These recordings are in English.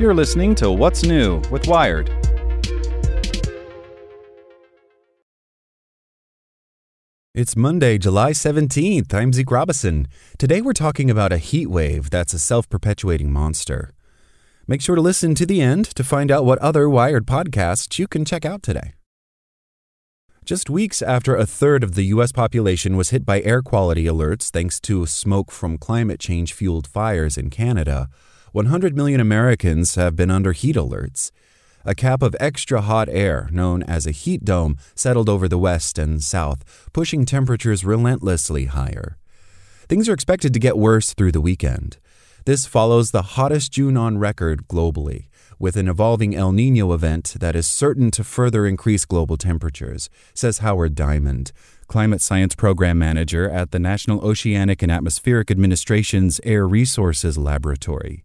You're listening to What's New with Wired. It's Monday, July 17th. I'm Zeke Robison. Today we're talking about a heat wave that's a self perpetuating monster. Make sure to listen to the end to find out what other Wired podcasts you can check out today. Just weeks after a third of the U.S. population was hit by air quality alerts thanks to smoke from climate change fueled fires in Canada, 100 million Americans have been under heat alerts. A cap of extra hot air, known as a heat dome, settled over the west and south, pushing temperatures relentlessly higher. Things are expected to get worse through the weekend. This follows the hottest June on record globally, with an evolving El Nino event that is certain to further increase global temperatures, says Howard Diamond, climate science program manager at the National Oceanic and Atmospheric Administration's Air Resources Laboratory.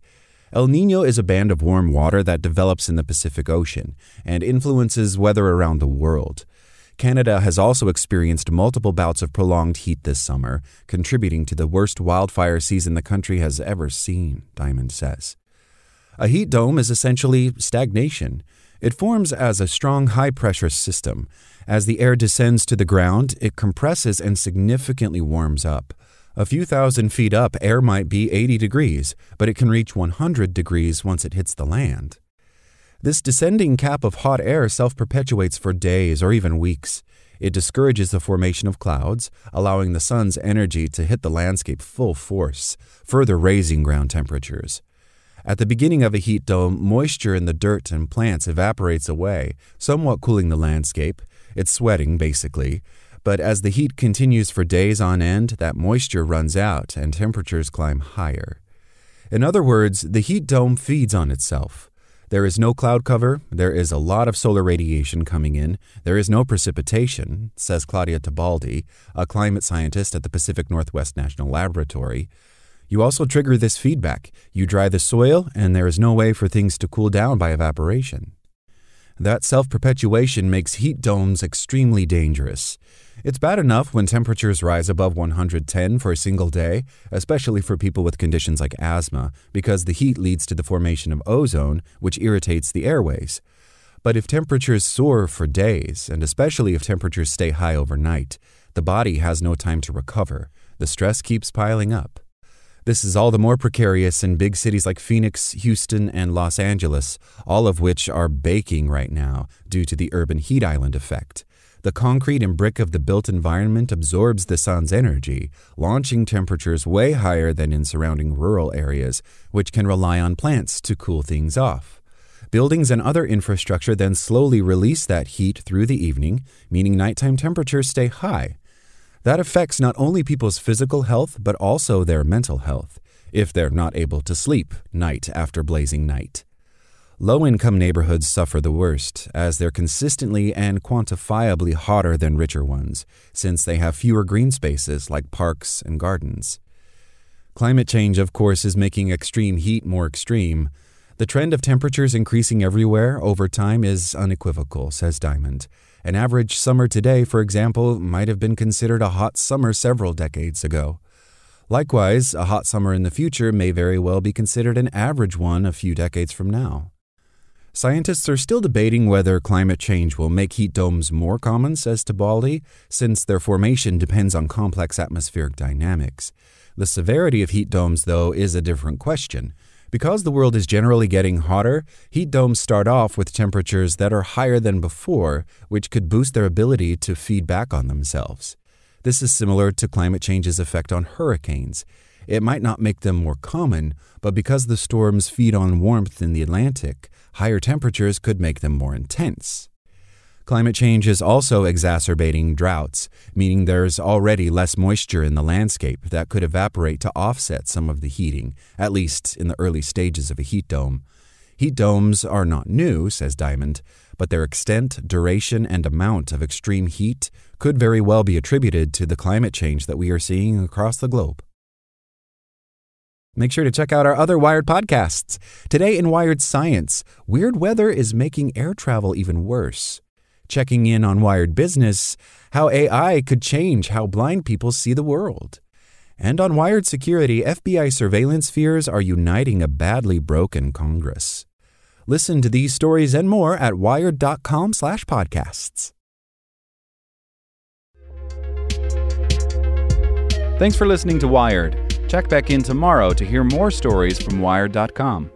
El Nino is a band of warm water that develops in the Pacific Ocean and influences weather around the world. Canada has also experienced multiple bouts of prolonged heat this summer, contributing to the worst wildfire season the country has ever seen, Diamond says. A heat dome is essentially stagnation. It forms as a strong high pressure system. As the air descends to the ground, it compresses and significantly warms up. A few thousand feet up, air might be 80 degrees, but it can reach 100 degrees once it hits the land. This descending cap of hot air self perpetuates for days or even weeks. It discourages the formation of clouds, allowing the sun's energy to hit the landscape full force, further raising ground temperatures. At the beginning of a heat dome, moisture in the dirt and plants evaporates away, somewhat cooling the landscape. It's sweating, basically, but as the heat continues for days on end, that moisture runs out and temperatures climb higher. In other words, the heat dome feeds on itself. There is no cloud cover, there is a lot of solar radiation coming in, there is no precipitation, says Claudia Tebaldi, a climate scientist at the Pacific Northwest National Laboratory. You also trigger this feedback. You dry the soil, and there is no way for things to cool down by evaporation. That self perpetuation makes heat domes extremely dangerous. It's bad enough when temperatures rise above 110 for a single day, especially for people with conditions like asthma, because the heat leads to the formation of ozone, which irritates the airways. But if temperatures soar for days, and especially if temperatures stay high overnight, the body has no time to recover. The stress keeps piling up. This is all the more precarious in big cities like Phoenix, Houston, and Los Angeles, all of which are baking right now due to the urban heat island effect. The concrete and brick of the built environment absorbs the sun's energy, launching temperatures way higher than in surrounding rural areas, which can rely on plants to cool things off. Buildings and other infrastructure then slowly release that heat through the evening, meaning nighttime temperatures stay high. That affects not only people's physical health, but also their mental health, if they're not able to sleep night after blazing night. Low income neighborhoods suffer the worst, as they're consistently and quantifiably hotter than richer ones, since they have fewer green spaces like parks and gardens. Climate change, of course, is making extreme heat more extreme. The trend of temperatures increasing everywhere over time is unequivocal, says Diamond. An average summer today, for example, might have been considered a hot summer several decades ago. Likewise, a hot summer in the future may very well be considered an average one a few decades from now. Scientists are still debating whether climate change will make heat domes more common, says Tebaldi, since their formation depends on complex atmospheric dynamics. The severity of heat domes, though, is a different question. Because the world is generally getting hotter, heat domes start off with temperatures that are higher than before, which could boost their ability to feed back on themselves. This is similar to climate change's effect on hurricanes. It might not make them more common, but because the storms feed on warmth in the Atlantic, higher temperatures could make them more intense. Climate change is also exacerbating droughts, meaning there's already less moisture in the landscape that could evaporate to offset some of the heating, at least in the early stages of a heat dome. Heat domes are not new, says Diamond, but their extent, duration, and amount of extreme heat could very well be attributed to the climate change that we are seeing across the globe. Make sure to check out our other Wired podcasts. Today in Wired Science, weird weather is making air travel even worse. Checking in on Wired Business, how AI could change how blind people see the world. And on Wired Security, FBI surveillance fears are uniting a badly broken Congress. Listen to these stories and more at wired.com/podcasts. Thanks for listening to Wired. Check back in tomorrow to hear more stories from Wired.com.